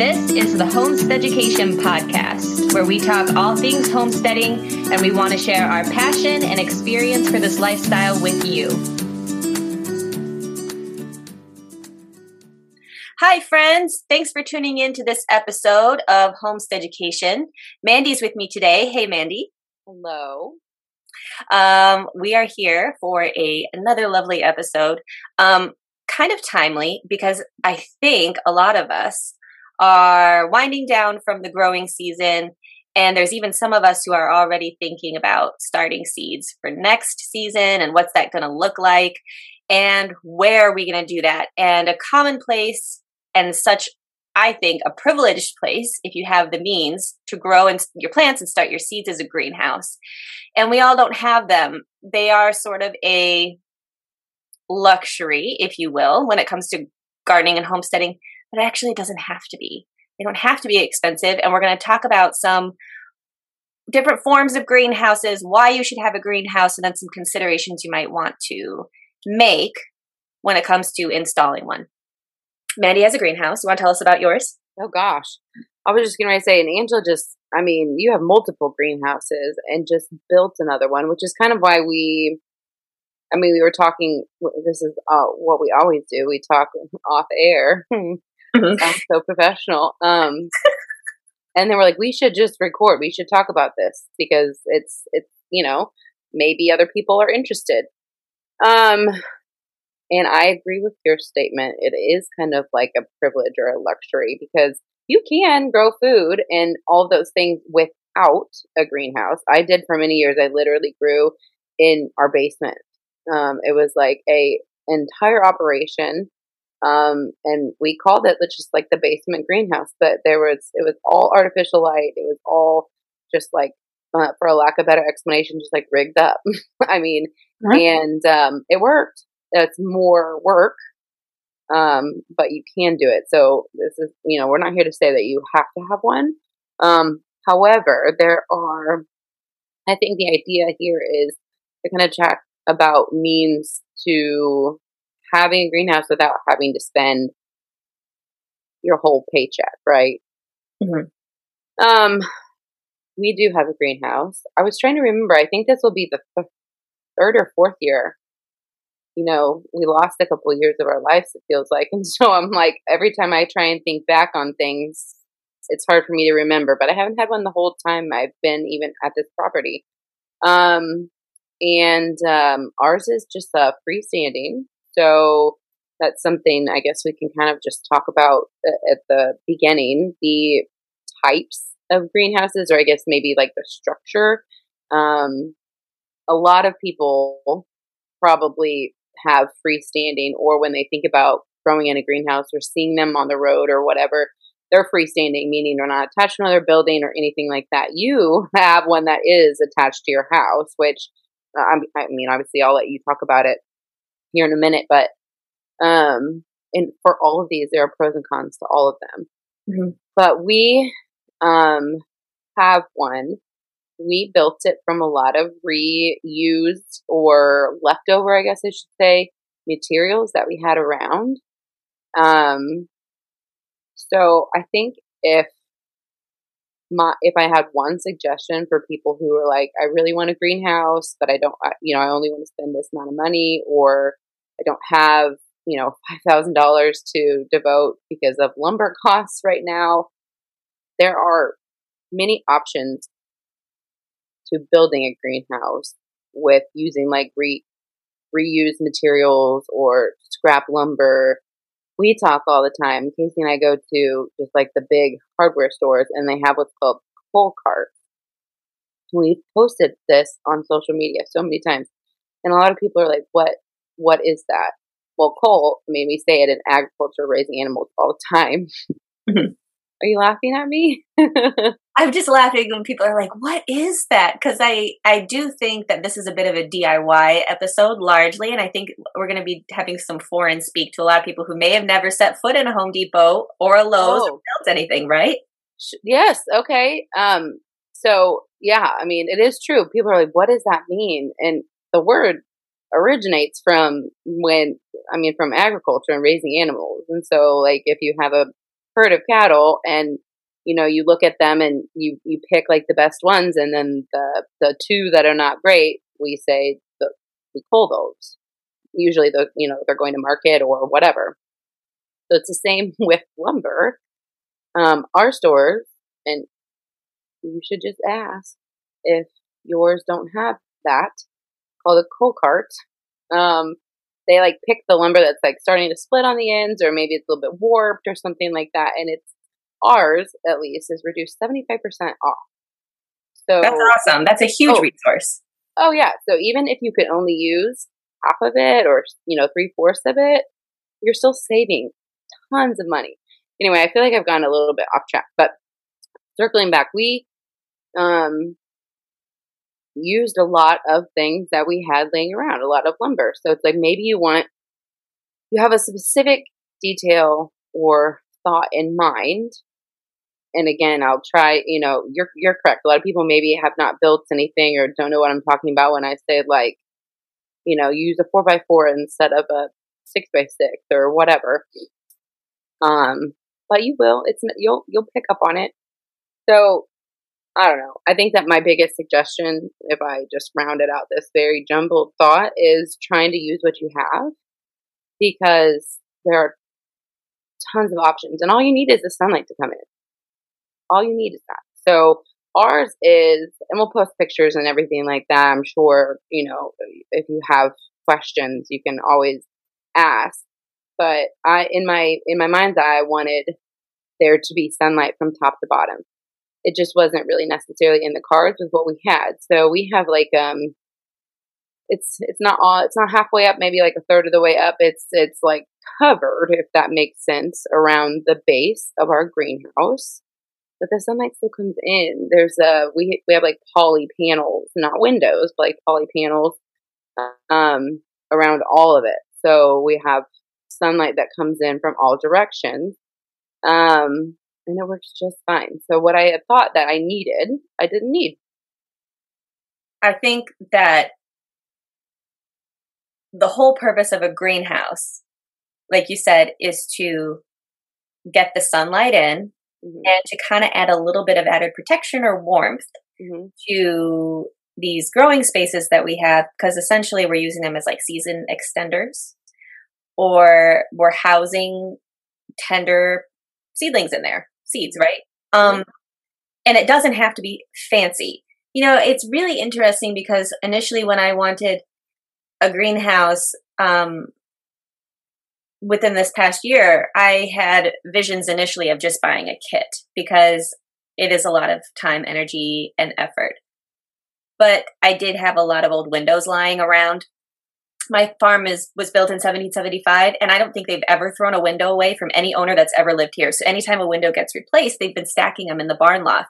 This is the Homestead Education Podcast, where we talk all things homesteading and we want to share our passion and experience for this lifestyle with you. Hi, friends. Thanks for tuning in to this episode of Homestead Education. Mandy's with me today. Hey, Mandy. Hello. Um, we are here for a another lovely episode. Um, kind of timely because I think a lot of us are winding down from the growing season. And there's even some of us who are already thinking about starting seeds for next season and what's that going to look like and where are we going to do that. And a commonplace and such, I think, a privileged place if you have the means to grow in your plants and start your seeds is a greenhouse. And we all don't have them. They are sort of a luxury, if you will, when it comes to gardening and homesteading but actually it doesn't have to be. They don't have to be expensive. And we're going to talk about some different forms of greenhouses, why you should have a greenhouse, and then some considerations you might want to make when it comes to installing one. Mandy has a greenhouse. You want to tell us about yours? Oh gosh. I was just going to say, and Angela just, I mean, you have multiple greenhouses and just built another one, which is kind of why we, I mean, we were talking, this is uh, what we always do. We talk off air Mm-hmm. Sounds so professional. Um, and then we're like, we should just record. We should talk about this because it's it's you know maybe other people are interested. Um, and I agree with your statement. It is kind of like a privilege or a luxury because you can grow food and all those things without a greenhouse. I did for many years. I literally grew in our basement. Um, it was like a entire operation um, and we called it just like the basement greenhouse, but there was, it was all artificial light. It was all just like, uh, for a lack of better explanation, just like rigged up. I mean, uh-huh. and, um, it worked. It's more work. Um, but you can do it. So this is, you know, we're not here to say that you have to have one. Um, however, there are, I think the idea here is to kind of chat about means to having a greenhouse without having to spend your whole paycheck, right? Mm-hmm. Um, we do have a greenhouse. I was trying to remember. I think this will be the th- third or fourth year. You know, we lost a couple of years of our lives. It feels like, and so I'm like, every time I try and think back on things, it's hard for me to remember. But I haven't had one the whole time I've been even at this property. Um, and um, ours is just a freestanding so that's something I guess we can kind of just talk about at the beginning the types of greenhouses, or I guess maybe like the structure. Um, a lot of people probably have freestanding, or when they think about growing in a greenhouse or seeing them on the road or whatever, they're freestanding, meaning they're not attached to another building or anything like that. You have one that is attached to your house, which uh, I mean, obviously, I'll let you talk about it here in a minute, but um, and for all of these, there are pros and cons to all of them. Mm-hmm. But we um, have one. We built it from a lot of reused or leftover, I guess I should say, materials that we had around. Um, so I think if my if I had one suggestion for people who are like, I really want a greenhouse, but I don't, you know, I only want to spend this amount of money, or I don't have, you know, $5,000 to devote because of lumber costs right now. There are many options to building a greenhouse with using like re- reused materials or scrap lumber. We talk all the time. Casey and I go to just like the big hardware stores and they have what's called cull carts. We've posted this on social media so many times. And a lot of people are like, what what is that? Well, Cole made me say it in agriculture, raising animals all the time. Mm-hmm. Are you laughing at me? I'm just laughing when people are like, "What is that?" Because I I do think that this is a bit of a DIY episode largely, and I think we're going to be having some foreign speak to a lot of people who may have never set foot in a Home Depot or a Lowe's oh. or built anything, right? Yes. Okay. Um. So yeah, I mean, it is true. People are like, "What does that mean?" And the word originates from when I mean from agriculture and raising animals. And so like if you have a herd of cattle and you know you look at them and you you pick like the best ones and then the the two that are not great we say the, we pull those. Usually the you know they're going to market or whatever. So it's the same with lumber. Um, our stores and you should just ask if yours don't have that called a cull cart. Um, they like pick the lumber that's like starting to split on the ends or maybe it's a little bit warped or something like that and it's ours at least is reduced 75% off. So that's awesome. That's a huge oh, resource. Oh yeah. So even if you could only use half of it or you know three fourths of it you're still saving tons of money. Anyway i feel like i've gone a little bit off track but circling back we um used a lot of things that we had laying around, a lot of lumber. So it's like maybe you want, you have a specific detail or thought in mind. And again, I'll try, you know, you're, you're correct. A lot of people maybe have not built anything or don't know what I'm talking about when I say like, you know, use a four by four instead of a six by six or whatever. Um, but you will, it's, you'll, you'll pick up on it. So I don't know. I think that my biggest suggestion, if I just rounded out this very jumbled thought, is trying to use what you have because there are tons of options and all you need is the sunlight to come in. All you need is that. So ours is, and we'll post pictures and everything like that. I'm sure, you know, if you have questions, you can always ask. But I, in my, in my mind's eye, I wanted there to be sunlight from top to bottom it just wasn't really necessarily in the cards with what we had. So we have like um it's it's not all it's not halfway up, maybe like a third of the way up. It's it's like covered, if that makes sense, around the base of our greenhouse. But the sunlight still comes in. There's a we we have like poly panels, not windows, but like poly panels um around all of it. So we have sunlight that comes in from all directions. Um and it works just fine. So what I had thought that I needed, I didn't need. I think that the whole purpose of a greenhouse, like you said, is to get the sunlight in mm-hmm. and to kind of add a little bit of added protection or warmth mm-hmm. to these growing spaces that we have because essentially we're using them as like season extenders or we're housing tender seedlings in there seeds, right? Um, and it doesn't have to be fancy. You know, it's really interesting because initially when I wanted a greenhouse, um, within this past year, I had visions initially of just buying a kit because it is a lot of time, energy, and effort. But I did have a lot of old windows lying around my farm is was built in 1775 and i don't think they've ever thrown a window away from any owner that's ever lived here. So anytime a window gets replaced they've been stacking them in the barn loft.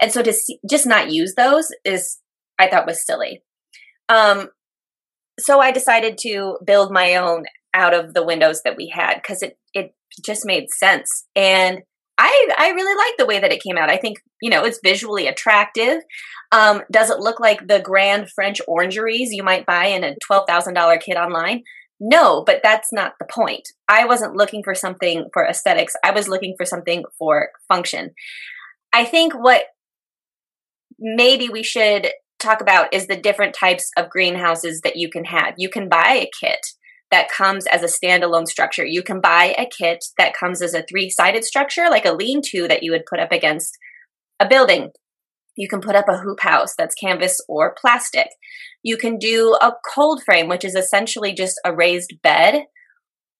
And so to see, just not use those is i thought was silly. Um, so i decided to build my own out of the windows that we had because it it just made sense. And I I really like the way that it came out. I think you know it's visually attractive. Um, does it look like the grand French orangeries you might buy in a twelve thousand dollar kit online? No, but that's not the point. I wasn't looking for something for aesthetics. I was looking for something for function. I think what maybe we should talk about is the different types of greenhouses that you can have. You can buy a kit that comes as a standalone structure. You can buy a kit that comes as a three sided structure, like a lean to that you would put up against a building. You can put up a hoop house that's canvas or plastic. You can do a cold frame, which is essentially just a raised bed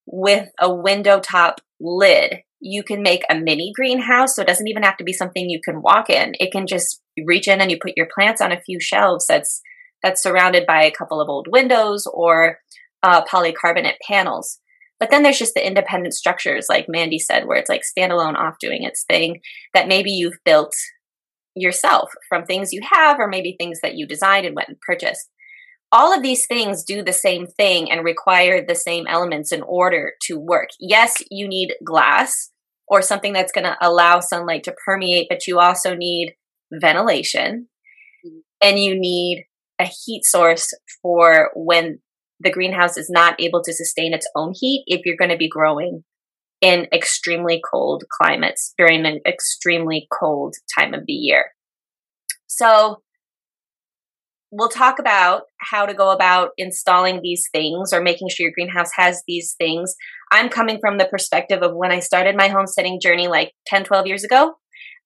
with a window top lid. You can make a mini greenhouse, so it doesn't even have to be something you can walk in. It can just reach in and you put your plants on a few shelves that's that's surrounded by a couple of old windows or uh, polycarbonate panels. But then there's just the independent structures, like Mandy said, where it's like standalone off doing its thing that maybe you've built yourself from things you have or maybe things that you designed and went and purchased. All of these things do the same thing and require the same elements in order to work. Yes, you need glass or something that's going to allow sunlight to permeate, but you also need ventilation mm-hmm. and you need a heat source for when the greenhouse is not able to sustain its own heat if you're going to be growing in extremely cold climates during an extremely cold time of the year. So, we'll talk about how to go about installing these things or making sure your greenhouse has these things. I'm coming from the perspective of when I started my homesteading journey like 10, 12 years ago.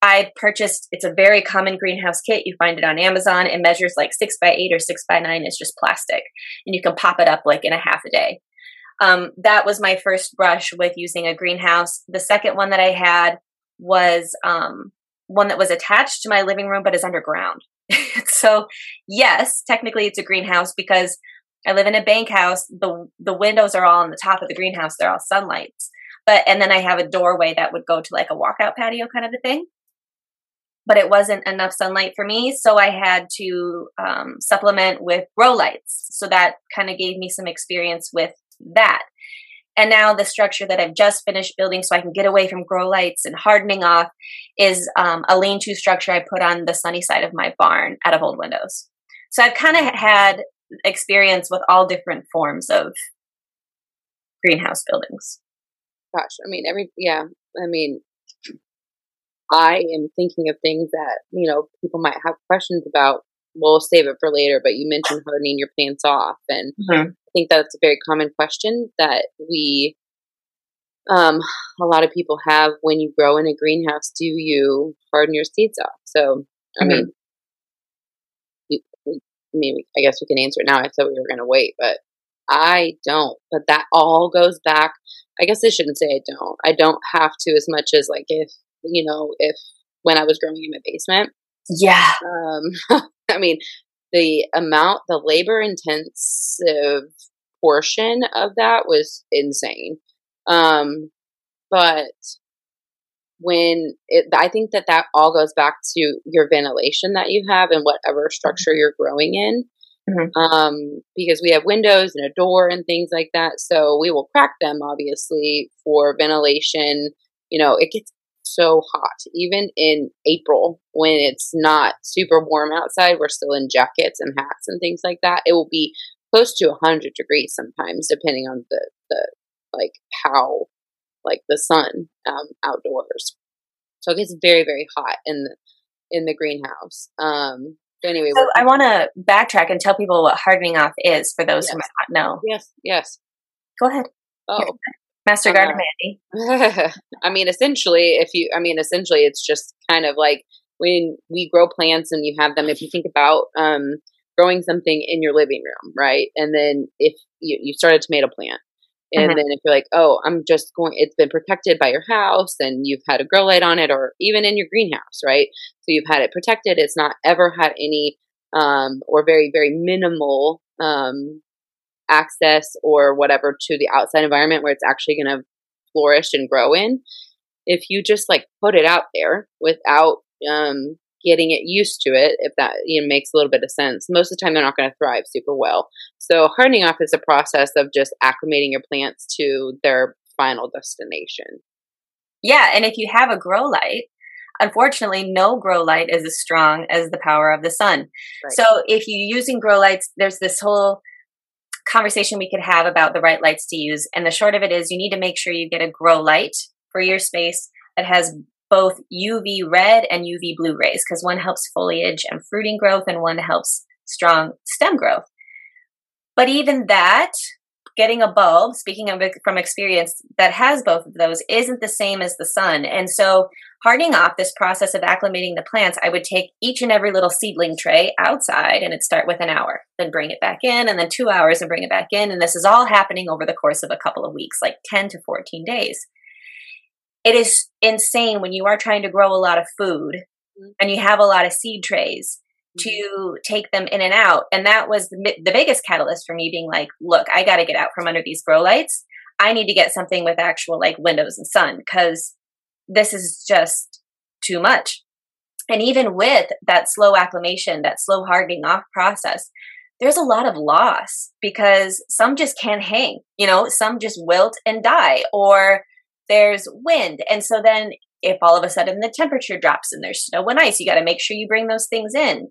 I purchased, it's a very common greenhouse kit. You find it on Amazon. It measures like six by eight or six by nine. It's just plastic and you can pop it up like in a half a day. Um, that was my first brush with using a greenhouse. The second one that I had was um, one that was attached to my living room but is underground. so, yes, technically it's a greenhouse because I live in a bank house. The the windows are all on the top of the greenhouse. They're all sunlights. But and then I have a doorway that would go to like a walkout patio kind of a thing but it wasn't enough sunlight for me. So I had to um, supplement with grow lights. So that kind of gave me some experience with that. And now the structure that I've just finished building so I can get away from grow lights and hardening off is um, a lean to structure I put on the sunny side of my barn out of old windows. So I've kind of had experience with all different forms of greenhouse buildings. Gosh, I mean, every, yeah, I mean, I am thinking of things that, you know, people might have questions about. We'll save it for later, but you mentioned hardening your plants off. And mm-hmm. I think that's a very common question that we, um, a lot of people have when you grow in a greenhouse. Do you harden your seeds off? So, I mm-hmm. mean, you, I mean, I guess we can answer it now. I said we were going to wait, but I don't. But that all goes back. I guess I shouldn't say I don't. I don't have to as much as like if you know, if when I was growing in my basement. Yeah. Um, I mean, the amount, the labor intensive portion of that was insane. Um, but when it, I think that that all goes back to your ventilation that you have and whatever structure you're growing in. Mm-hmm. Um, because we have windows and a door and things like that. So we will crack them obviously for ventilation. You know, it gets so hot. Even in April, when it's not super warm outside, we're still in jackets and hats and things like that. It will be close to 100 degrees sometimes, depending on the, the like how, like the sun um, outdoors. So it gets very, very hot in the, in the greenhouse. Um, anyway, so I want to backtrack and tell people what hardening off is for those yes. who might not know. Yes, yes. Go ahead. Oh, Master Gardener Mandy. I mean, essentially, if you, I mean, essentially, it's just kind of like when we grow plants and you have them. If you think about um, growing something in your living room, right, and then if you, you start a tomato plant, and mm-hmm. then if you're like, oh, I'm just going, it's been protected by your house and you've had a grow light on it or even in your greenhouse, right? So you've had it protected. It's not ever had any, um, or very, very minimal, um, access or whatever to the outside environment where it's actually going to flourish and grow in. If you just like put it out there without um, getting it used to it, if that you know, makes a little bit of sense, most of the time they're not going to thrive super well. So hardening off is a process of just acclimating your plants to their final destination. Yeah, and if you have a grow light, unfortunately, no grow light is as strong as the power of the sun. Right. So if you're using grow lights, there's this whole conversation we could have about the right lights to use. And the short of it is you need to make sure you get a grow light for your space that has both UV red and UV blue rays because one helps foliage and fruiting growth and one helps strong stem growth. But even that getting a bulb, speaking of from experience, that has both of those isn't the same as the sun. And so, hardening off this process of acclimating the plants, I would take each and every little seedling tray outside and it'd start with an hour, then bring it back in, and then two hours and bring it back in. And this is all happening over the course of a couple of weeks, like 10 to 14 days. It is insane when you are trying to grow a lot of food mm-hmm. and you have a lot of seed trays to mm-hmm. take them in and out. And that was the, the biggest catalyst for me being like, look, I got to get out from under these grow lights. I need to get something with actual like windows and sun because this is just too much. And even with that slow acclimation, that slow hardening off process, there's a lot of loss because some just can't hang, you know, some just wilt and die, or there's wind. And so then if all of a sudden the temperature drops and there's snow and ice, you got to make sure you bring those things in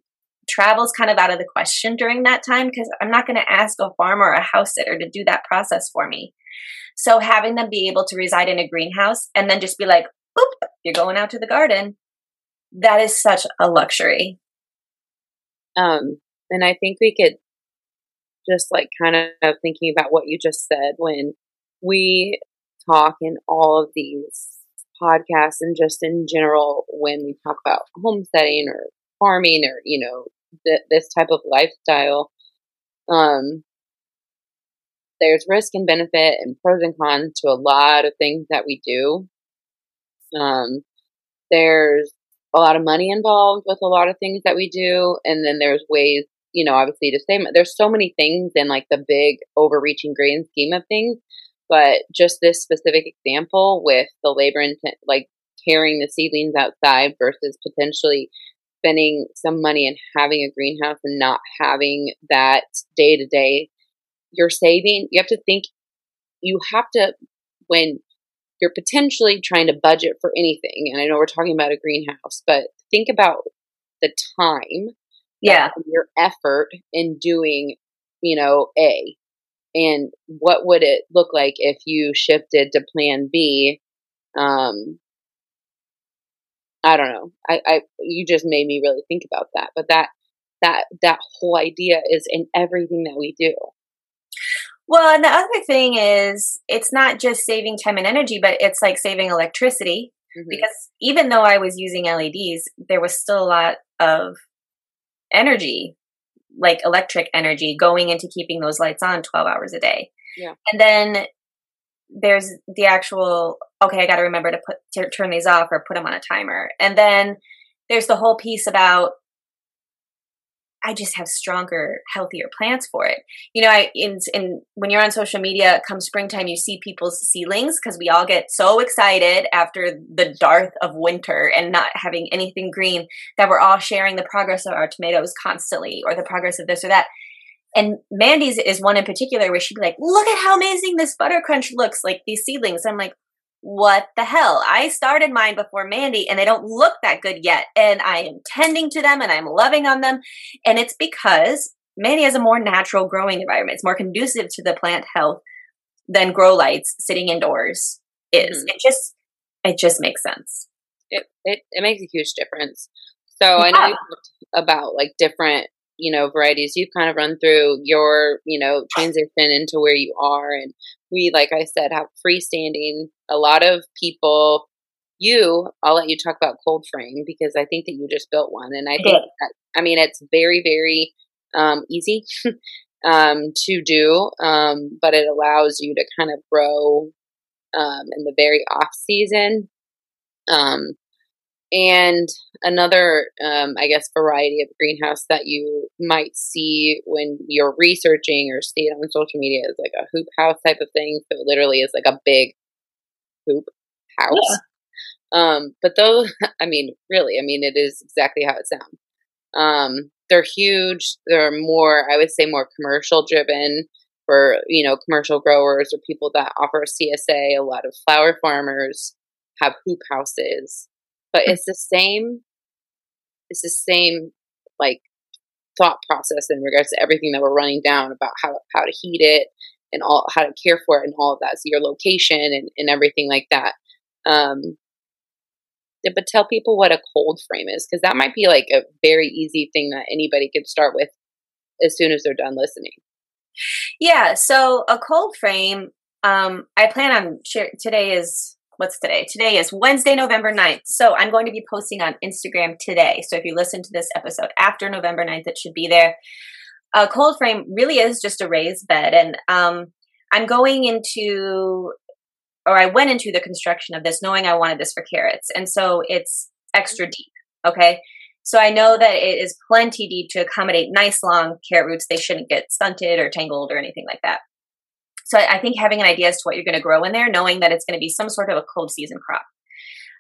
travel's kind of out of the question during that time because I'm not going to ask a farmer or a house sitter to do that process for me. So having them be able to reside in a greenhouse and then just be like, boop, you're going out to the garden. That is such a luxury. Um, and I think we could just like kind of thinking about what you just said when we talk in all of these podcasts and just in general when we talk about homesteading or farming or you know th- this type of lifestyle um there's risk and benefit and pros and cons to a lot of things that we do. Um there's a lot of money involved with a lot of things that we do and then there's ways you know obviously to say there's so many things in like the big overreaching grand scheme of things but just this specific example with the labor intent like carrying the seedlings outside versus potentially spending some money and having a greenhouse and not having that day to day you're saving you have to think you have to when you're potentially trying to budget for anything and i know we're talking about a greenhouse but think about the time yeah. your effort in doing you know a and what would it look like if you shifted to plan b um i don't know i i you just made me really think about that but that that that whole idea is in everything that we do well, and the other thing is, it's not just saving time and energy, but it's like saving electricity. Mm-hmm. Because even though I was using LEDs, there was still a lot of energy, like electric energy, going into keeping those lights on 12 hours a day. Yeah. And then there's the actual, okay, I got to remember to put to turn these off or put them on a timer. And then there's the whole piece about I just have stronger, healthier plants for it. You know, I in in when you're on social media, come springtime, you see people's seedlings because we all get so excited after the dearth of winter and not having anything green that we're all sharing the progress of our tomatoes constantly or the progress of this or that. And Mandy's is one in particular where she'd be like, "Look at how amazing this butter crunch looks!" Like these seedlings. I'm like, what the hell? I started mine before Mandy and they don't look that good yet. And I am tending to them and I'm loving on them. And it's because Mandy has a more natural growing environment. It's more conducive to the plant health than grow lights sitting indoors is. Mm-hmm. It just it just makes sense. It, it it makes a huge difference. So yeah. I know you talked about like different you know varieties. You've kind of run through your you know transition into where you are and we like i said have freestanding. A lot of people you i'll let you talk about cold frame because i think that you just built one and i think that, i mean it's very very um, easy um, to do um, but it allows you to kind of grow um, in the very off season. Um, and another, um, I guess, variety of greenhouse that you might see when you're researching or see it on social media is like a hoop house type of thing. So it literally is like a big hoop house. Yeah. Um, but those, I mean, really, I mean, it is exactly how it sounds. Um, they're huge. They're more, I would say, more commercial driven for you know commercial growers or people that offer a CSA. A lot of flower farmers have hoop houses but it's the same it's the same like thought process in regards to everything that we're running down about how how to heat it and all how to care for it and all of that. So your location and, and everything like that. Um but tell people what a cold frame is because that might be like a very easy thing that anybody could start with as soon as they're done listening. Yeah so a cold frame um i plan on share today is what's today? Today is Wednesday, November 9th. So I'm going to be posting on Instagram today. So if you listen to this episode after November 9th, it should be there. A cold frame really is just a raised bed. And um, I'm going into, or I went into the construction of this knowing I wanted this for carrots. And so it's extra deep. Okay. So I know that it is plenty deep to accommodate nice long carrot roots. They shouldn't get stunted or tangled or anything like that. So I think having an idea as to what you're going to grow in there, knowing that it's going to be some sort of a cold season crop.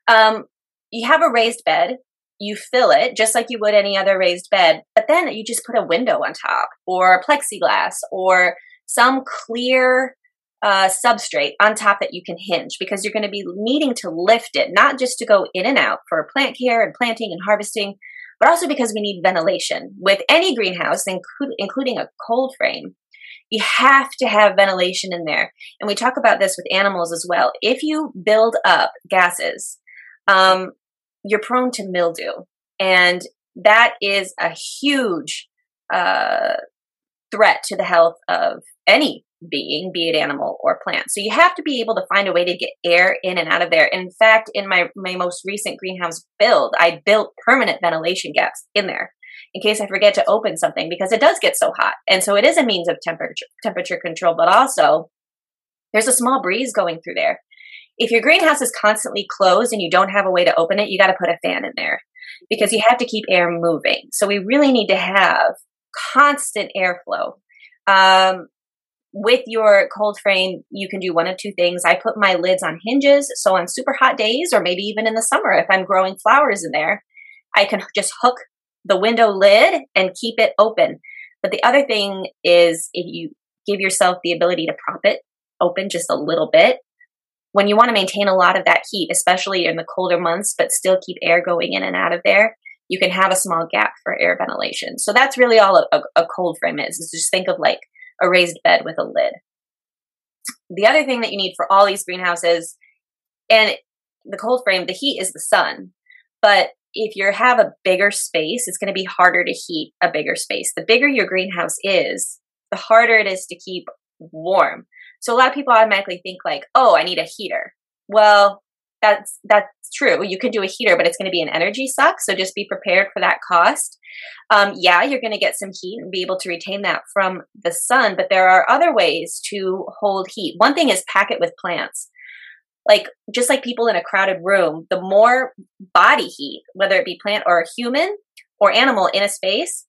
Um, you have a raised bed, you fill it just like you would any other raised bed, but then you just put a window on top or plexiglass or some clear uh, substrate on top that you can hinge because you're going to be needing to lift it, not just to go in and out for plant care and planting and harvesting, but also because we need ventilation. With any greenhouse, including a cold frame, You have to have ventilation in there. And we talk about this with animals as well. If you build up gases, um, you're prone to mildew. And that is a huge uh, threat to the health of any being, be it animal or plant. So you have to be able to find a way to get air in and out of there. In fact, in my, my most recent greenhouse build, I built permanent ventilation gaps in there in case I forget to open something because it does get so hot. And so it is a means of temperature temperature control, but also there's a small breeze going through there. If your greenhouse is constantly closed and you don't have a way to open it, you got to put a fan in there because you have to keep air moving. So we really need to have constant airflow. Um, with your cold frame, you can do one of two things. I put my lids on hinges. So on super hot days, or maybe even in the summer, if I'm growing flowers in there, I can just hook the window lid and keep it open. But the other thing is if you give yourself the ability to prop it open just a little bit, when you want to maintain a lot of that heat, especially in the colder months, but still keep air going in and out of there, you can have a small gap for air ventilation. So that's really all a, a cold frame is, is just think of like a raised bed with a lid. The other thing that you need for all these greenhouses and the cold frame, the heat is the sun, but if you have a bigger space, it's going to be harder to heat a bigger space. The bigger your greenhouse is, the harder it is to keep warm. So a lot of people automatically think like, "Oh, I need a heater." Well, that's that's true. You can do a heater, but it's going to be an energy suck. So just be prepared for that cost. Um, yeah, you're going to get some heat and be able to retain that from the sun, but there are other ways to hold heat. One thing is pack it with plants like just like people in a crowded room, the more body heat, whether it be plant or human or animal in a space,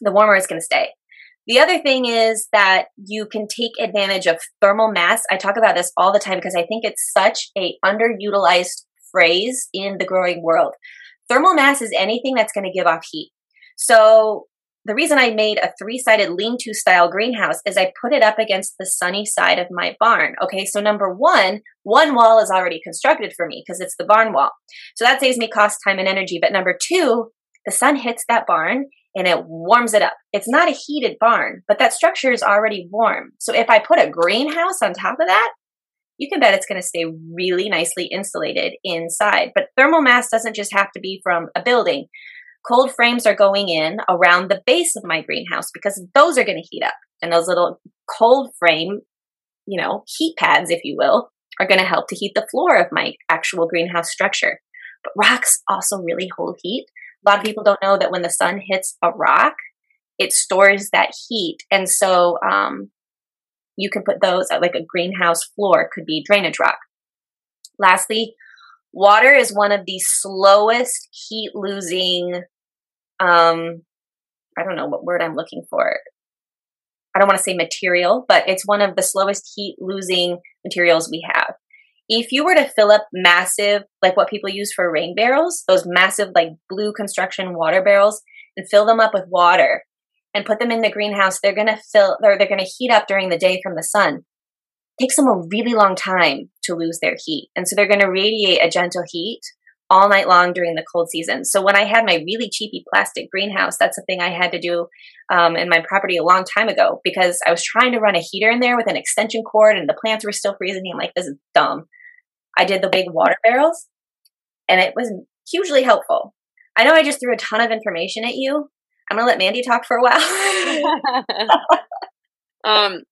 the warmer it's going to stay. The other thing is that you can take advantage of thermal mass. I talk about this all the time because I think it's such a underutilized phrase in the growing world. Thermal mass is anything that's going to give off heat. So the reason I made a three sided lean to style greenhouse is I put it up against the sunny side of my barn. Okay, so number one, one wall is already constructed for me because it's the barn wall. So that saves me cost, time, and energy. But number two, the sun hits that barn and it warms it up. It's not a heated barn, but that structure is already warm. So if I put a greenhouse on top of that, you can bet it's going to stay really nicely insulated inside. But thermal mass doesn't just have to be from a building cold frames are going in around the base of my greenhouse because those are going to heat up. And those little cold frame, you know, heat pads, if you will, are going to help to heat the floor of my actual greenhouse structure. But rocks also really hold heat. A lot of people don't know that when the sun hits a rock, it stores that heat. And so um, you can put those at like a greenhouse floor, could be drainage rock. Lastly, water is one of the slowest heat losing um I don't know what word I'm looking for. I don't want to say material, but it's one of the slowest heat losing materials we have. If you were to fill up massive, like what people use for rain barrels, those massive, like blue construction water barrels, and fill them up with water and put them in the greenhouse, they're going to fill, or they're going to heat up during the day from the sun. It takes them a really long time to lose their heat. And so they're going to radiate a gentle heat all night long during the cold season. So when I had my really cheapy plastic greenhouse, that's a thing I had to do um, in my property a long time ago because I was trying to run a heater in there with an extension cord and the plants were still freezing. I'm like, this is dumb. I did the big water barrels and it was hugely helpful. I know I just threw a ton of information at you. I'm gonna let Mandy talk for a while. um,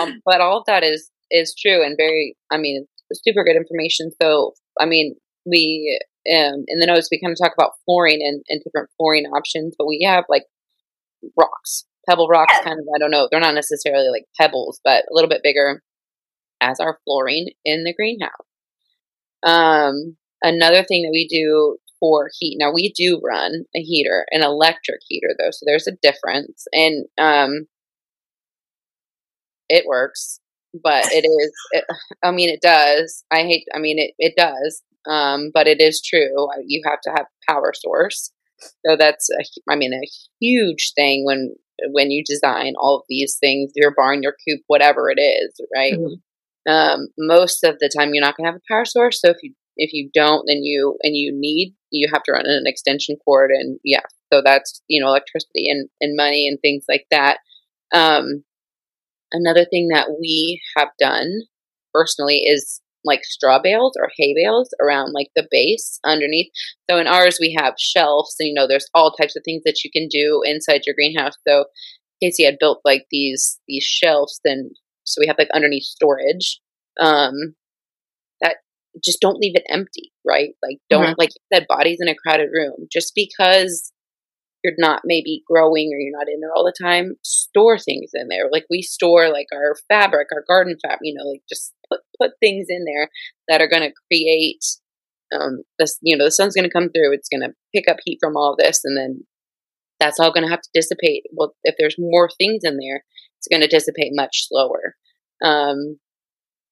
um, but all of that is is true and very. I mean, super good information. So, I mean, we um, in the notes we kind of talk about flooring and, and different flooring options, but we have like rocks, pebble rocks, kind of. I don't know, they're not necessarily like pebbles, but a little bit bigger as our flooring in the greenhouse. Um, another thing that we do for heat. Now we do run a heater, an electric heater though, so there's a difference, and um, it works, but it is. It, I mean, it does. I hate. I mean, it it does. Um, but it is true. You have to have power source. So that's, a, I mean, a huge thing when when you design all of these things, your barn, your coop, whatever it is, right? Mm-hmm. Um, most of the time, you're not going to have a power source. So if you if you don't, then you and you need you have to run an extension cord, and yeah, so that's you know electricity and and money and things like that. Um, another thing that we have done personally is like straw bales or hay bales around like the base underneath. So in ours we have shelves and you know there's all types of things that you can do inside your greenhouse. So Casey had built like these these shelves then so we have like underneath storage. Um that just don't leave it empty, right? Like don't mm-hmm. like you said bodies in a crowded room. Just because you're not maybe growing or you're not in there all the time, store things in there. Like we store like our fabric, our garden fabric, you know, like just put put things in there that are going to create um this you know the sun's going to come through it's going to pick up heat from all this and then that's all going to have to dissipate well if there's more things in there it's going to dissipate much slower um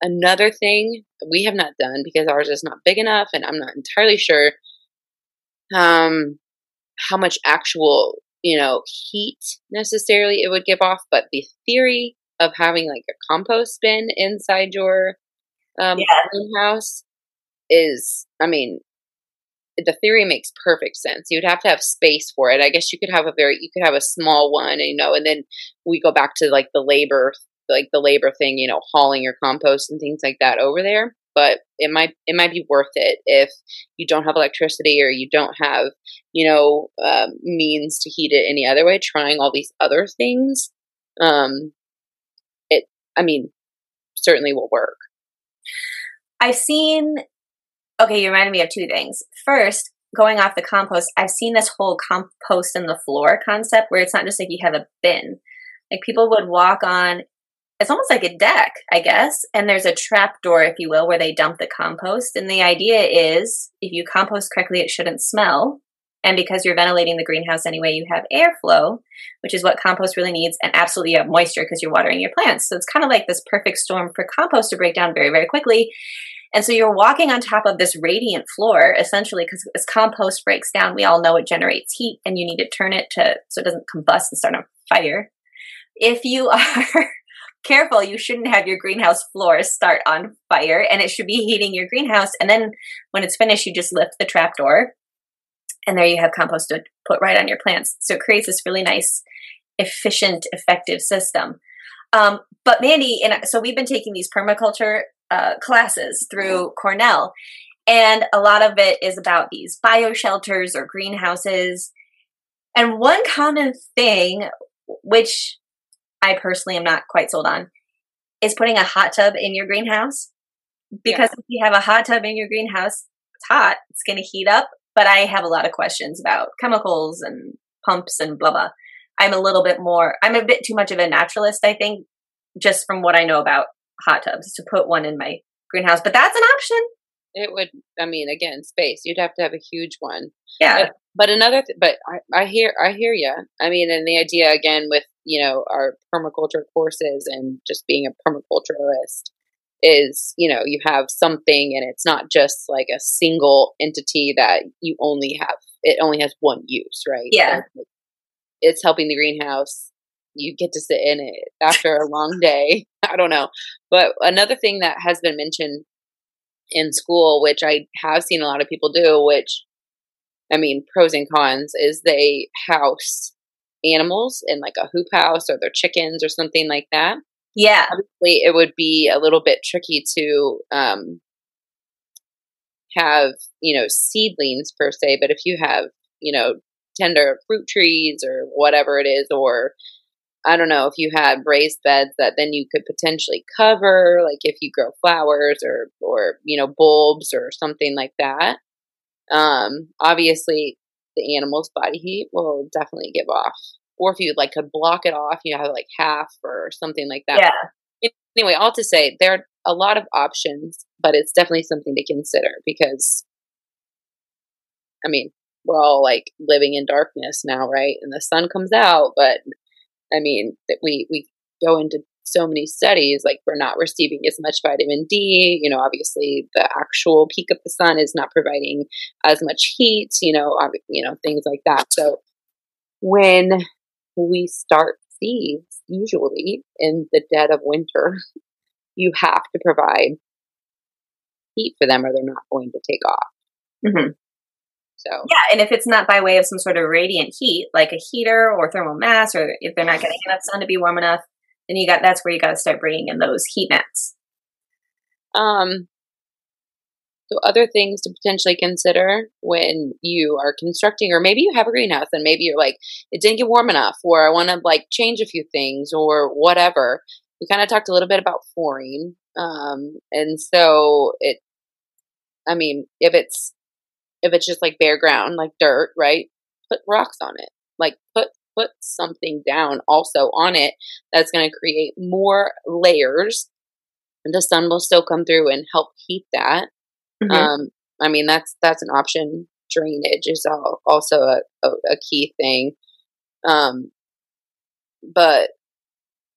another thing we have not done because ours is not big enough and i'm not entirely sure um how much actual you know heat necessarily it would give off but the theory of having like a compost bin inside your um, yeah. greenhouse is, I mean, the theory makes perfect sense. You'd have to have space for it. I guess you could have a very, you could have a small one, you know, and then we go back to like the labor, like the labor thing, you know, hauling your compost and things like that over there. But it might, it might be worth it if you don't have electricity or you don't have, you know, um, means to heat it any other way. Trying all these other things, um, it, I mean, certainly will work. I've seen, okay, you reminded me of two things. First, going off the compost, I've seen this whole compost in the floor concept where it's not just like you have a bin. Like people would walk on, it's almost like a deck, I guess, and there's a trap door, if you will, where they dump the compost. And the idea is if you compost correctly, it shouldn't smell. And because you're ventilating the greenhouse anyway, you have airflow, which is what compost really needs. And absolutely you have moisture because you're watering your plants. So it's kind of like this perfect storm for compost to break down very, very quickly. And so you're walking on top of this radiant floor, essentially, because as compost breaks down, we all know it generates heat and you need to turn it to so it doesn't combust and start on fire. If you are careful, you shouldn't have your greenhouse floor start on fire and it should be heating your greenhouse. And then when it's finished, you just lift the trap door and there you have compost to put right on your plants. So it creates this really nice, efficient, effective system. Um, but Mandy, and so we've been taking these permaculture uh, classes through Cornell, and a lot of it is about these bioshelters or greenhouses. And one common thing, which I personally am not quite sold on, is putting a hot tub in your greenhouse. Because yeah. if you have a hot tub in your greenhouse, it's hot, it's going to heat up but I have a lot of questions about chemicals and pumps and blah blah. I'm a little bit more. I'm a bit too much of a naturalist, I think, just from what I know about hot tubs to put one in my greenhouse. But that's an option. It would. I mean, again, space. You'd have to have a huge one. Yeah. But, but another. Th- but I, I hear. I hear you. I mean, and the idea again with you know our permaculture courses and just being a permaculturalist is you know you have something and it's not just like a single entity that you only have it only has one use right? Yeah. So it's helping the greenhouse. You get to sit in it after a long day. I don't know. But another thing that has been mentioned in school which i have seen a lot of people do which i mean pros and cons is they house animals in like a hoop house or their chickens or something like that yeah. Obviously, it would be a little bit tricky to um, have, you know, seedlings per se, but if you have, you know, tender fruit trees or whatever it is, or I don't know, if you had raised beds that then you could potentially cover, like if you grow flowers or, or, you know, bulbs or something like that. Um, obviously, the animal's body heat will definitely give off or if you like could block it off, you have like half or something like that. Yeah. Anyway, all to say, there are a lot of options, but it's definitely something to consider because, I mean, we're all like living in darkness now, right? And the sun comes out, but I mean, we we go into so many studies like we're not receiving as much vitamin D. You know, obviously the actual peak of the sun is not providing as much heat. You know, you know things like that. So when we start seeds, usually in the dead of winter, you have to provide heat for them or they're not going to take off. Mm-hmm. So yeah, and if it's not by way of some sort of radiant heat, like a heater or thermal mass, or if they're not getting enough sun to be warm enough, and you got that's where you got to start bringing in those heat mats. Um, so other things to potentially consider when you are constructing, or maybe you have a greenhouse and maybe you're like, it didn't get warm enough, or I want to like change a few things or whatever. We kind of talked a little bit about flooring. Um, and so it, I mean, if it's, if it's just like bare ground, like dirt, right? Put rocks on it. Like put, put something down also on it that's going to create more layers. The sun will still come through and help heat that Mm-hmm. Um, I mean, that's that's an option. Drainage is also a, a, a key thing, um, but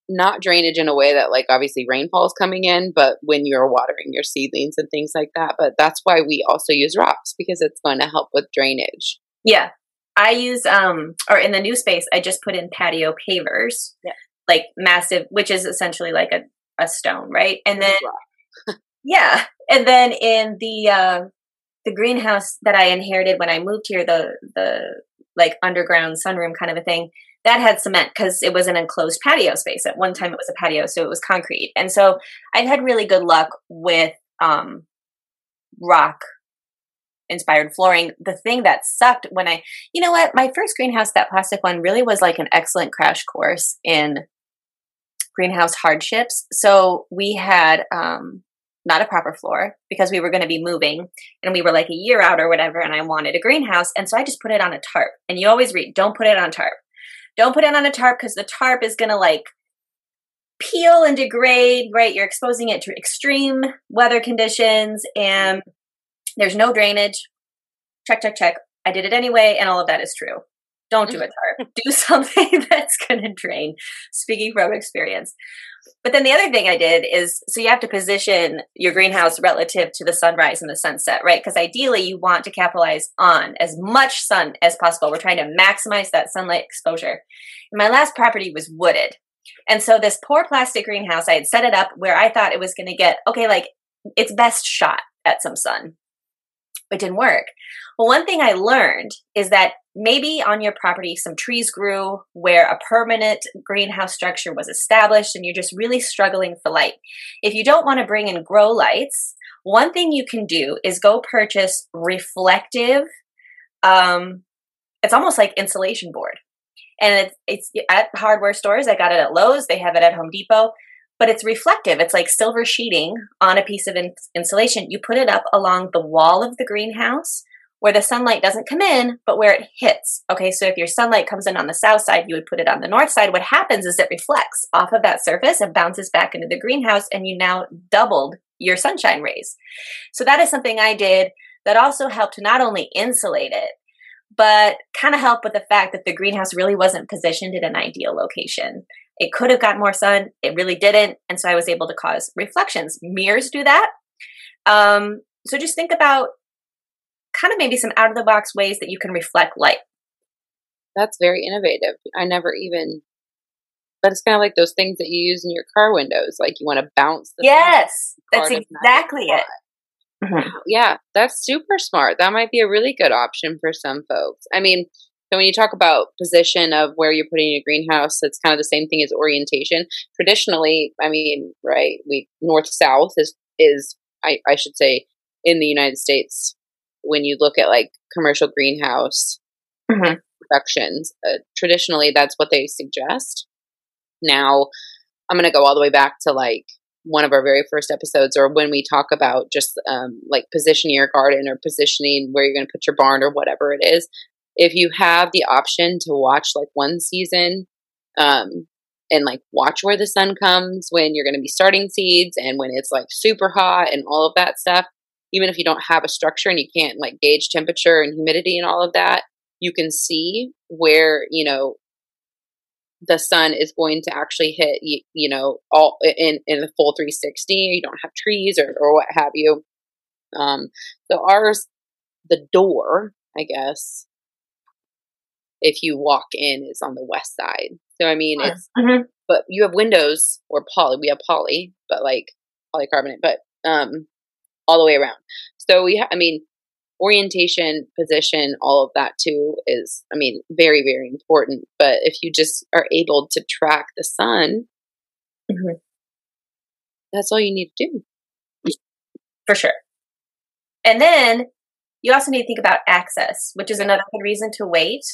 not drainage in a way that like obviously rainfall is coming in, but when you're watering your seedlings and things like that. But that's why we also use rocks because it's going to help with drainage. Yeah. I use um or in the new space I just put in patio pavers. Yeah. Like massive which is essentially like a, a stone, right? And then yeah, and then in the uh, the greenhouse that I inherited when I moved here, the the like underground sunroom kind of a thing, that had cement because it was an enclosed patio space. At one time, it was a patio, so it was concrete, and so I've had really good luck with um, rock inspired flooring. The thing that sucked when I, you know what, my first greenhouse, that plastic one, really was like an excellent crash course in greenhouse hardships. So we had um, not a proper floor because we were going to be moving and we were like a year out or whatever and I wanted a greenhouse and so I just put it on a tarp. And you always read don't put it on tarp. Don't put it on a tarp because the tarp is going to like peel and degrade, right? You're exposing it to extreme weather conditions and there's no drainage. Check check check. I did it anyway and all of that is true. Don't do a tarp. Mm. do something that's going to drain. Speaking from experience. But then the other thing I did is so you have to position your greenhouse relative to the sunrise and the sunset, right? Because ideally you want to capitalize on as much sun as possible. We're trying to maximize that sunlight exposure. And my last property was wooded. And so this poor plastic greenhouse, I had set it up where I thought it was going to get, okay, like its best shot at some sun. It didn't work. Well, one thing I learned is that maybe on your property some trees grew where a permanent greenhouse structure was established and you're just really struggling for light. If you don't want to bring in grow lights, one thing you can do is go purchase reflective um it's almost like insulation board. And it's it's at hardware stores. I got it at Lowe's, they have it at Home Depot but it's reflective. It's like silver sheeting on a piece of insulation. You put it up along the wall of the greenhouse where the sunlight doesn't come in, but where it hits. Okay, so if your sunlight comes in on the south side, you would put it on the north side. What happens is it reflects off of that surface and bounces back into the greenhouse, and you now doubled your sunshine rays. So that is something I did that also helped to not only insulate it, but kind of help with the fact that the greenhouse really wasn't positioned in an ideal location. It could have got more sun, it really didn't, and so I was able to cause reflections. Mirrors do that. Um, so just think about kind of maybe some out of the box ways that you can reflect light. That's very innovative. I never even but it's kind of like those things that you use in your car windows like you want to bounce the yes that's exactly it mm-hmm. yeah that's super smart that might be a really good option for some folks i mean so when you talk about position of where you're putting your greenhouse it's kind of the same thing as orientation traditionally i mean right we north south is is I, I should say in the united states when you look at like commercial greenhouse mm-hmm. productions, uh, traditionally that's what they suggest. Now, I'm going to go all the way back to like one of our very first episodes or when we talk about just um, like positioning your garden or positioning where you're going to put your barn or whatever it is. If you have the option to watch like one season um, and like watch where the sun comes when you're going to be starting seeds and when it's like super hot and all of that stuff, even if you don't have a structure and you can't like gauge temperature and humidity and all of that, you can see where, you know, the sun is going to actually hit, you, you know, all in, in the full 360. You don't have trees or, or what have you. Um, so ours, the door, I guess, if you walk in is on the west side. So, I mean, it's, mm-hmm. but you have windows or poly, we have poly, but like polycarbonate, but, um, all the way around. So we, ha- I mean, orientation, position, all of that too is, I mean, very, very important. But if you just are able to track the sun Mm-hmm. That's all you need to do. For sure. And then you also need to think about access, which is another good reason to wait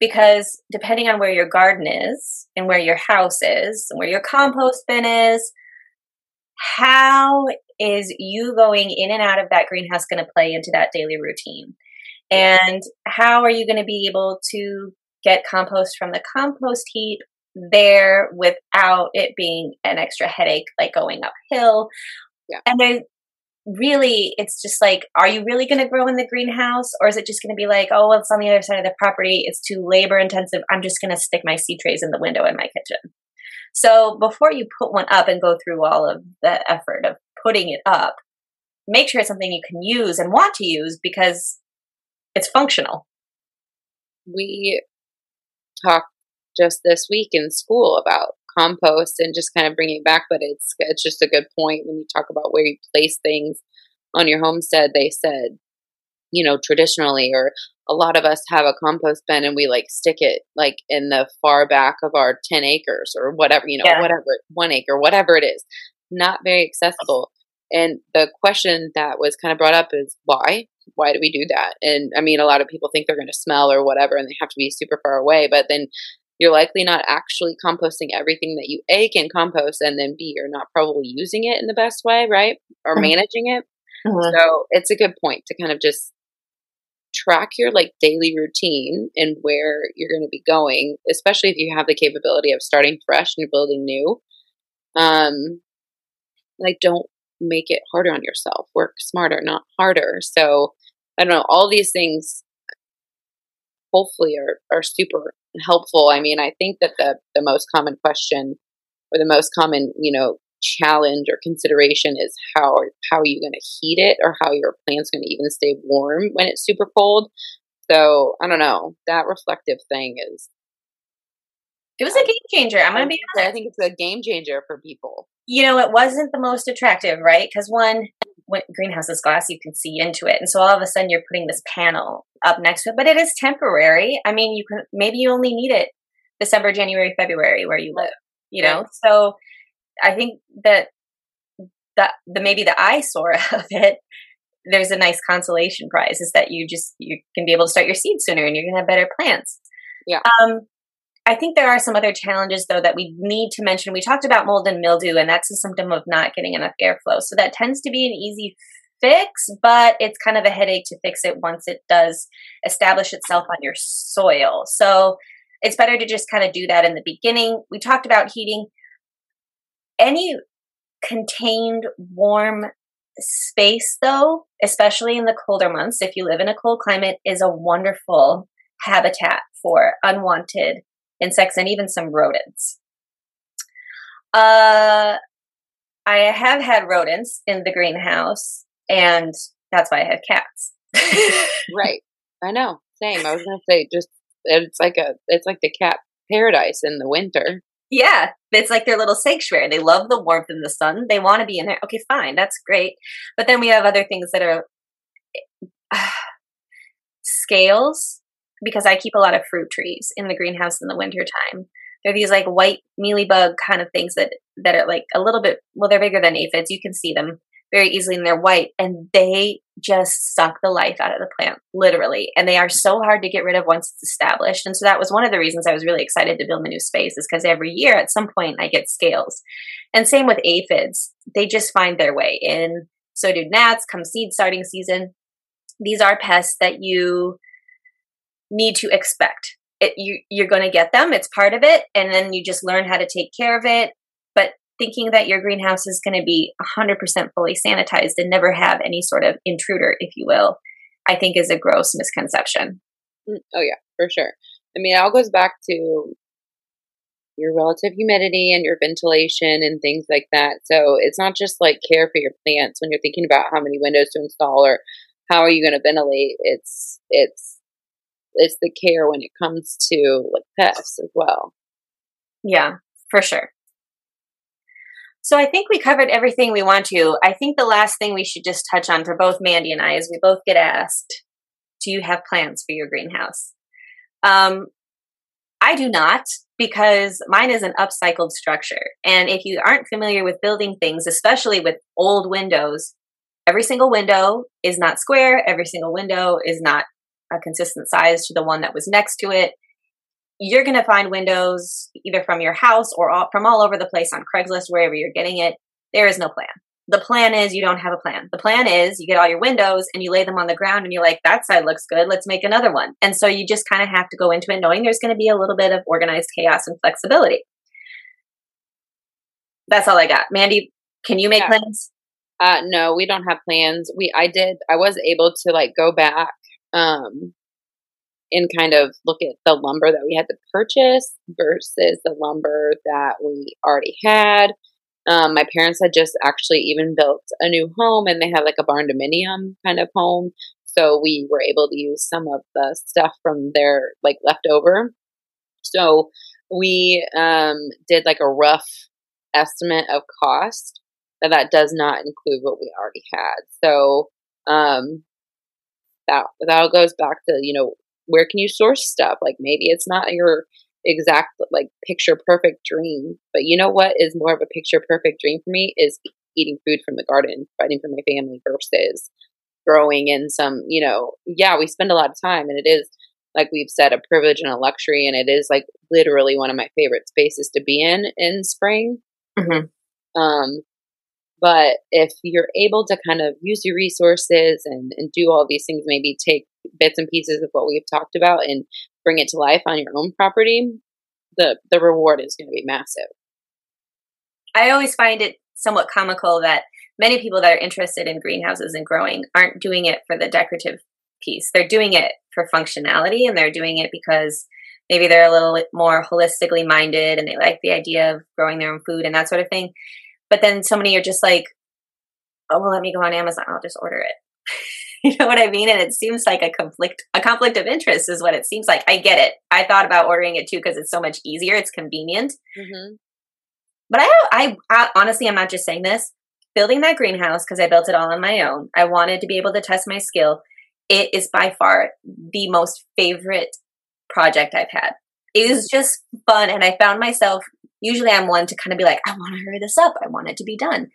because depending on where your garden is and where your house is and where your compost bin is, how is you going in and out of that greenhouse going to play into that daily routine? And how are you going to be able to get compost from the compost heap there without it being an extra headache, like going uphill? Yeah. And then really, it's just like, are you really going to grow in the greenhouse? Or is it just going to be like, oh, well, it's on the other side of the property. It's too labor intensive. I'm just going to stick my seed trays in the window in my kitchen. So before you put one up and go through all of the effort of putting it up, make sure it's something you can use and want to use because it's functional. We talked just this week in school about compost and just kind of bringing it back, but it's it's just a good point when you talk about where you place things on your homestead. They said, you know, traditionally, or a lot of us have a compost bin and we like stick it like in the far back of our 10 acres or whatever, you know, yeah. whatever, one acre, whatever it is. Not very accessible. And the question that was kind of brought up is why? Why do we do that? And I mean, a lot of people think they're going to smell or whatever and they have to be super far away, but then you're likely not actually composting everything that you A can compost and then B, you're not probably using it in the best way, right? Or mm-hmm. managing it. Mm-hmm. So it's a good point to kind of just track your like daily routine and where you're going to be going, especially if you have the capability of starting fresh and building new. Um, like don't make it harder on yourself. Work smarter, not harder. So I don't know. All these things hopefully are are super helpful. I mean, I think that the the most common question or the most common, you know, challenge or consideration is how how are you going to heat it or how your plant's going to even stay warm when it's super cold. So I don't know. That reflective thing is. It was a game changer. I'm going to be honest. I think it's a game changer for people. You know, it wasn't the most attractive, right? Because one, greenhouse is glass, you can see into it, and so all of a sudden you're putting this panel up next to it. But it is temporary. I mean, you can maybe you only need it December, January, February where you live. You know, so I think that that the maybe the eyesore of it there's a nice consolation prize is that you just you can be able to start your seed sooner and you're going to have better plants. Yeah. Um, I think there are some other challenges though that we need to mention. We talked about mold and mildew, and that's a symptom of not getting enough airflow. So that tends to be an easy fix, but it's kind of a headache to fix it once it does establish itself on your soil. So it's better to just kind of do that in the beginning. We talked about heating any contained warm space though especially in the colder months if you live in a cold climate is a wonderful habitat for unwanted insects and even some rodents. Uh i have had rodents in the greenhouse and that's why i have cats. Right. I know. Same. I was gonna say just it's like a it's like the cat paradise in the winter. Yeah, it's like their little sanctuary. They love the warmth and the sun. They want to be in there. Okay, fine, that's great. But then we have other things that are uh, scales because I keep a lot of fruit trees in the greenhouse in the wintertime. They're these like white mealybug kind of things that that are like a little bit well, they're bigger than aphids. You can see them very easily and they're white and they just suck the life out of the plant literally and they are so hard to get rid of once it's established and so that was one of the reasons i was really excited to build a new space is because every year at some point i get scales and same with aphids they just find their way in so do gnats come seed starting season these are pests that you need to expect it, you, you're going to get them it's part of it and then you just learn how to take care of it But thinking that your greenhouse is going to be 100% fully sanitized and never have any sort of intruder, if you will, I think is a gross misconception. Mm, oh, yeah, for sure. I mean, it all goes back to your relative humidity and your ventilation and things like that. So it's not just like care for your plants when you're thinking about how many windows to install or how are you going to ventilate. It's it's it's the care when it comes to like pests as well. Yeah, for sure. So I think we covered everything we want to. I think the last thing we should just touch on for both Mandy and I is we both get asked, do you have plans for your greenhouse? Um, I do not. because mine is an upcycled structure. And if you aren't familiar with building things, especially with old windows, every single window is not square, every single window is not a consistent size to the one that was next to it. You're going to find windows either from your house or all, from all over the place on Craigslist, wherever you're getting it. There is no plan. The plan is you don't have a plan. The plan is you get all your windows and you lay them on the ground and you're like, that side looks good. Let's make another one. And so you just kind of have to go into it knowing there's going to be a little bit of organized chaos and flexibility. That's all I got. Mandy, can you make yeah. plans? Uh, no, we don't have plans. We, I did, I was able to like go back, um, and kind of look at the lumber that we had to purchase versus the lumber that we already had. Um, my parents had just actually even built a new home and they had like a barndominium kind of home. So we were able to use some of the stuff from their like leftover. So we um, did like a rough estimate of cost, but that does not include what we already had. So um, that that goes back to you know where can you source stuff? Like maybe it's not your exact like picture perfect dream. But you know what is more of a picture perfect dream for me is eating food from the garden, fighting for my family versus growing in some, you know, yeah, we spend a lot of time and it is like we've said a privilege and a luxury and it is like literally one of my favorite spaces to be in in spring. Mm-hmm. Um but if you're able to kind of use your resources and, and do all these things, maybe take bits and pieces of what we've talked about and bring it to life on your own property, the the reward is going to be massive. I always find it somewhat comical that many people that are interested in greenhouses and growing aren't doing it for the decorative piece. They're doing it for functionality and they're doing it because maybe they're a little more holistically minded and they like the idea of growing their own food and that sort of thing. But then so many are just like, oh, well, let me go on Amazon. I'll just order it. you know what I mean? And it seems like a conflict, a conflict of interest is what it seems like. I get it. I thought about ordering it too because it's so much easier. It's convenient. Mm-hmm. But I, I, I, honestly, I'm not just saying this. Building that greenhouse because I built it all on my own. I wanted to be able to test my skill. It is by far the most favorite project I've had. It was just fun, and I found myself. Usually, I'm one to kind of be like, I want to hurry this up. I want it to be done.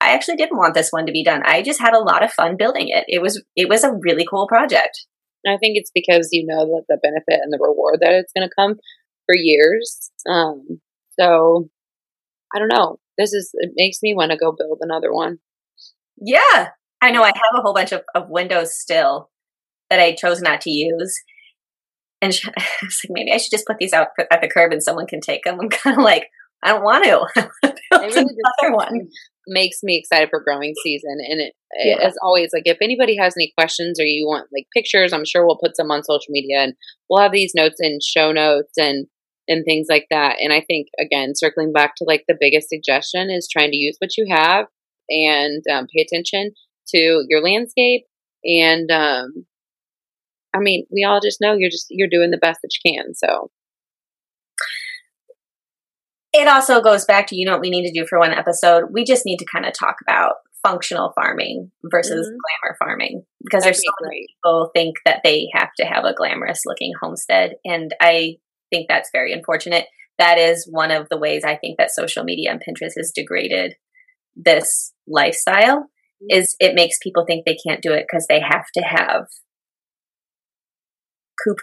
I actually didn't want this one to be done. I just had a lot of fun building it. It was it was a really cool project. I think it's because you know that the benefit and the reward that it's going to come for years. Um, so I don't know. This is it makes me want to go build another one. Yeah, I know. I have a whole bunch of, of windows still that I chose not to use. And she, I was like, maybe I should just put these out at the curb and someone can take them. I'm kind of like, I don't want to. I really another one makes me excited for growing season. And it, yeah. as always, like if anybody has any questions or you want like pictures, I'm sure we'll put some on social media and we'll have these notes in show notes and and things like that. And I think again, circling back to like the biggest suggestion is trying to use what you have and um, pay attention to your landscape. And um, I mean, we all just know you're just you're doing the best that you can. So it also goes back to you know what we need to do for one episode. We just need to kind of talk about functional farming versus mm-hmm. glamour farming because That'd there's so many people think that they have to have a glamorous looking homestead, and I think that's very unfortunate. That is one of the ways I think that social media and Pinterest has degraded this lifestyle. Mm-hmm. Is it makes people think they can't do it because they have to have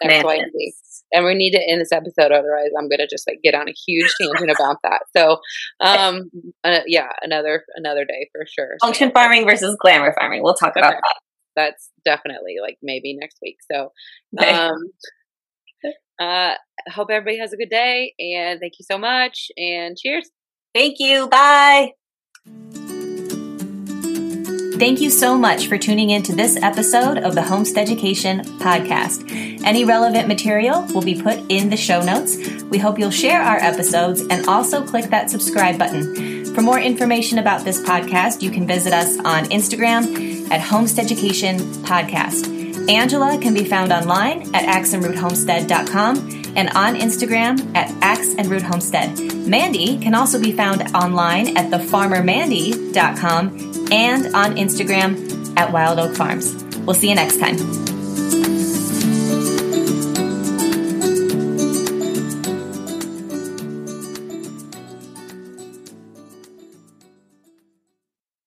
mansions and we need to end this episode otherwise i'm gonna just like get on a huge tangent about that. So um uh, yeah another another day for sure. Function farming versus glamour farming. We'll talk about that that's definitely like maybe next week. So okay. um uh hope everybody has a good day and thank you so much and cheers. Thank you. Bye Thank you so much for tuning in to this episode of the Homestead Education Podcast. Any relevant material will be put in the show notes. We hope you'll share our episodes and also click that subscribe button. For more information about this podcast, you can visit us on Instagram at Homesteaducation Podcast. Angela can be found online at axeandroothomestead.com and on Instagram at Axe and Root Homestead. Mandy can also be found online at thefarmermandy.com and on Instagram at Wild Oak Farms. We'll see you next time.